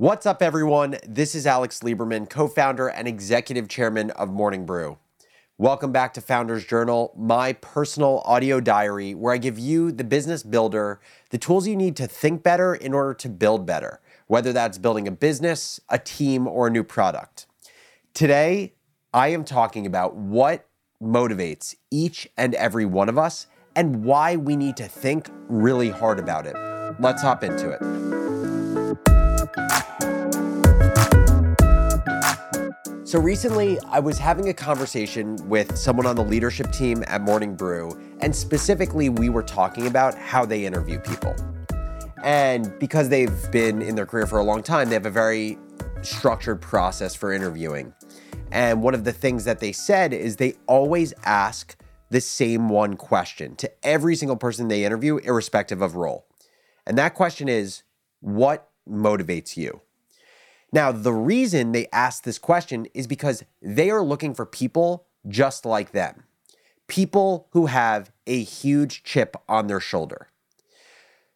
What's up, everyone? This is Alex Lieberman, co founder and executive chairman of Morning Brew. Welcome back to Founders Journal, my personal audio diary where I give you, the business builder, the tools you need to think better in order to build better, whether that's building a business, a team, or a new product. Today, I am talking about what motivates each and every one of us and why we need to think really hard about it. Let's hop into it. So recently, I was having a conversation with someone on the leadership team at Morning Brew, and specifically, we were talking about how they interview people. And because they've been in their career for a long time, they have a very structured process for interviewing. And one of the things that they said is they always ask the same one question to every single person they interview, irrespective of role. And that question is, What motivates you? Now, the reason they ask this question is because they are looking for people just like them, people who have a huge chip on their shoulder.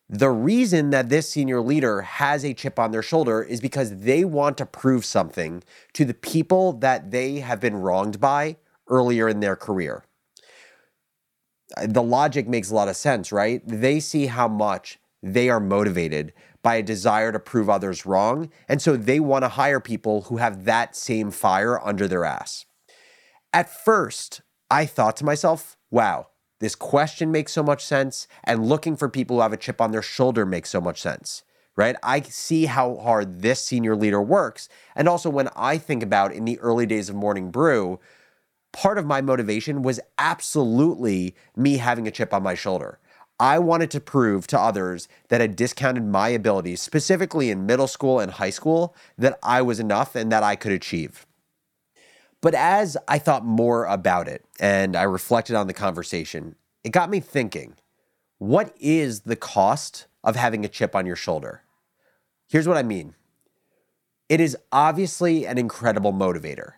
The reason that this senior leader has a chip on their shoulder is because they want to prove something to the people that they have been wronged by earlier in their career. The logic makes a lot of sense, right? They see how much they are motivated by a desire to prove others wrong. And so they want to hire people who have that same fire under their ass. At first, I thought to myself, wow, this question makes so much sense. And looking for people who have a chip on their shoulder makes so much sense, right? I see how hard this senior leader works. And also, when I think about in the early days of Morning Brew, part of my motivation was absolutely me having a chip on my shoulder. I wanted to prove to others that had discounted my abilities, specifically in middle school and high school, that I was enough and that I could achieve. But as I thought more about it and I reflected on the conversation, it got me thinking what is the cost of having a chip on your shoulder? Here's what I mean it is obviously an incredible motivator,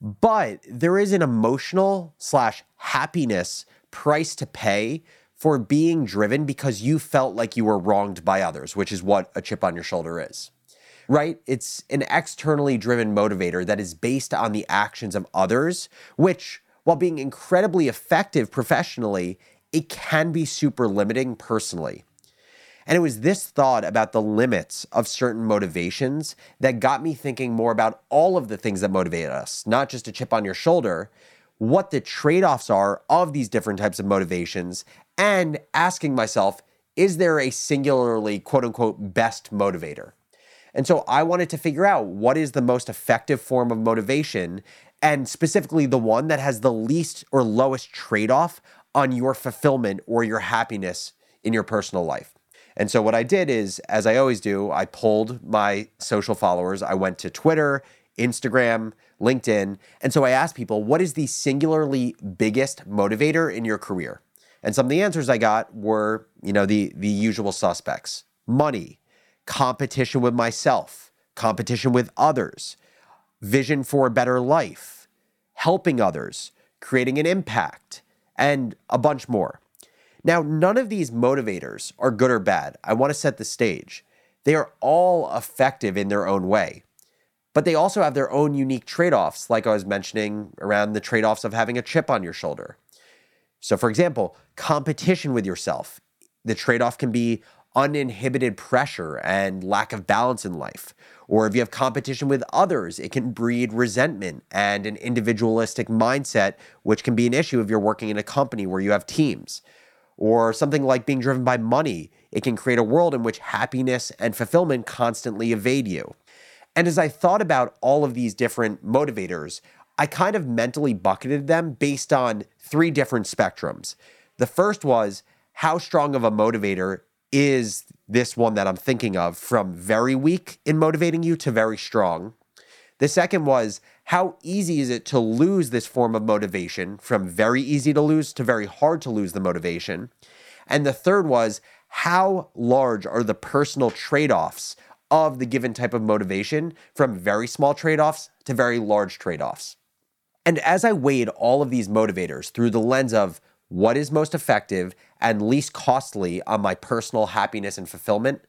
but there is an emotional slash happiness price to pay for being driven because you felt like you were wronged by others, which is what a chip on your shoulder is. Right? It's an externally driven motivator that is based on the actions of others, which, while being incredibly effective professionally, it can be super limiting personally. And it was this thought about the limits of certain motivations that got me thinking more about all of the things that motivate us, not just a chip on your shoulder, what the trade offs are of these different types of motivations, and asking myself, is there a singularly quote unquote best motivator? And so I wanted to figure out what is the most effective form of motivation, and specifically the one that has the least or lowest trade off on your fulfillment or your happiness in your personal life. And so what I did is, as I always do, I pulled my social followers. I went to Twitter, Instagram, LinkedIn. And so I asked people, what is the singularly biggest motivator in your career? And some of the answers I got were, you know, the the usual suspects. Money, competition with myself, competition with others, vision for a better life, helping others, creating an impact, and a bunch more. Now, none of these motivators are good or bad. I want to set the stage. They are all effective in their own way but they also have their own unique trade offs, like I was mentioning around the trade offs of having a chip on your shoulder. So, for example, competition with yourself. The trade off can be uninhibited pressure and lack of balance in life. Or if you have competition with others, it can breed resentment and an individualistic mindset, which can be an issue if you're working in a company where you have teams. Or something like being driven by money, it can create a world in which happiness and fulfillment constantly evade you. And as I thought about all of these different motivators, I kind of mentally bucketed them based on three different spectrums. The first was how strong of a motivator is this one that I'm thinking of from very weak in motivating you to very strong. The second was how easy is it to lose this form of motivation from very easy to lose to very hard to lose the motivation. And the third was how large are the personal trade offs of the given type of motivation from very small trade offs to very large trade offs. And as I weighed all of these motivators through the lens of what is most effective and least costly on my personal happiness and fulfillment,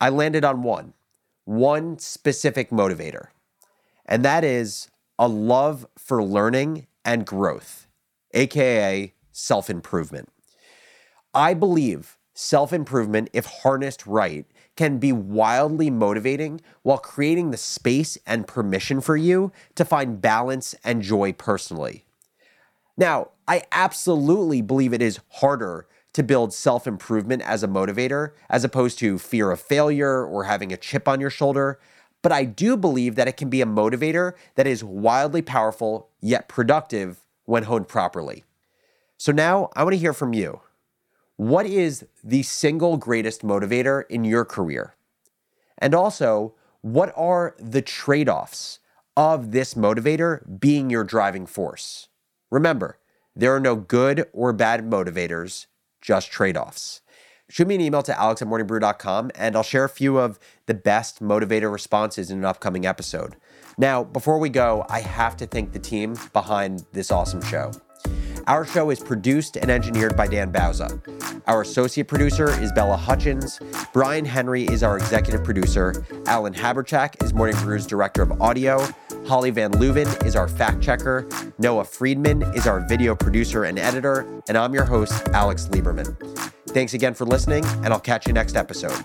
I landed on one one specific motivator, and that is a love for learning and growth, AKA self improvement. I believe self improvement, if harnessed right, can be wildly motivating while creating the space and permission for you to find balance and joy personally. Now, I absolutely believe it is harder to build self improvement as a motivator as opposed to fear of failure or having a chip on your shoulder. But I do believe that it can be a motivator that is wildly powerful yet productive when honed properly. So now I want to hear from you. What is the single greatest motivator in your career? And also, what are the trade offs of this motivator being your driving force? Remember, there are no good or bad motivators, just trade offs. Shoot me an email to alex at morningbrew.com and I'll share a few of the best motivator responses in an upcoming episode. Now, before we go, I have to thank the team behind this awesome show. Our show is produced and engineered by Dan Bauza. Our associate producer is Bella Hutchins. Brian Henry is our executive producer. Alan Haburchak is Morning Brew's director of audio. Holly Van Leuven is our fact checker. Noah Friedman is our video producer and editor. And I'm your host, Alex Lieberman. Thanks again for listening, and I'll catch you next episode.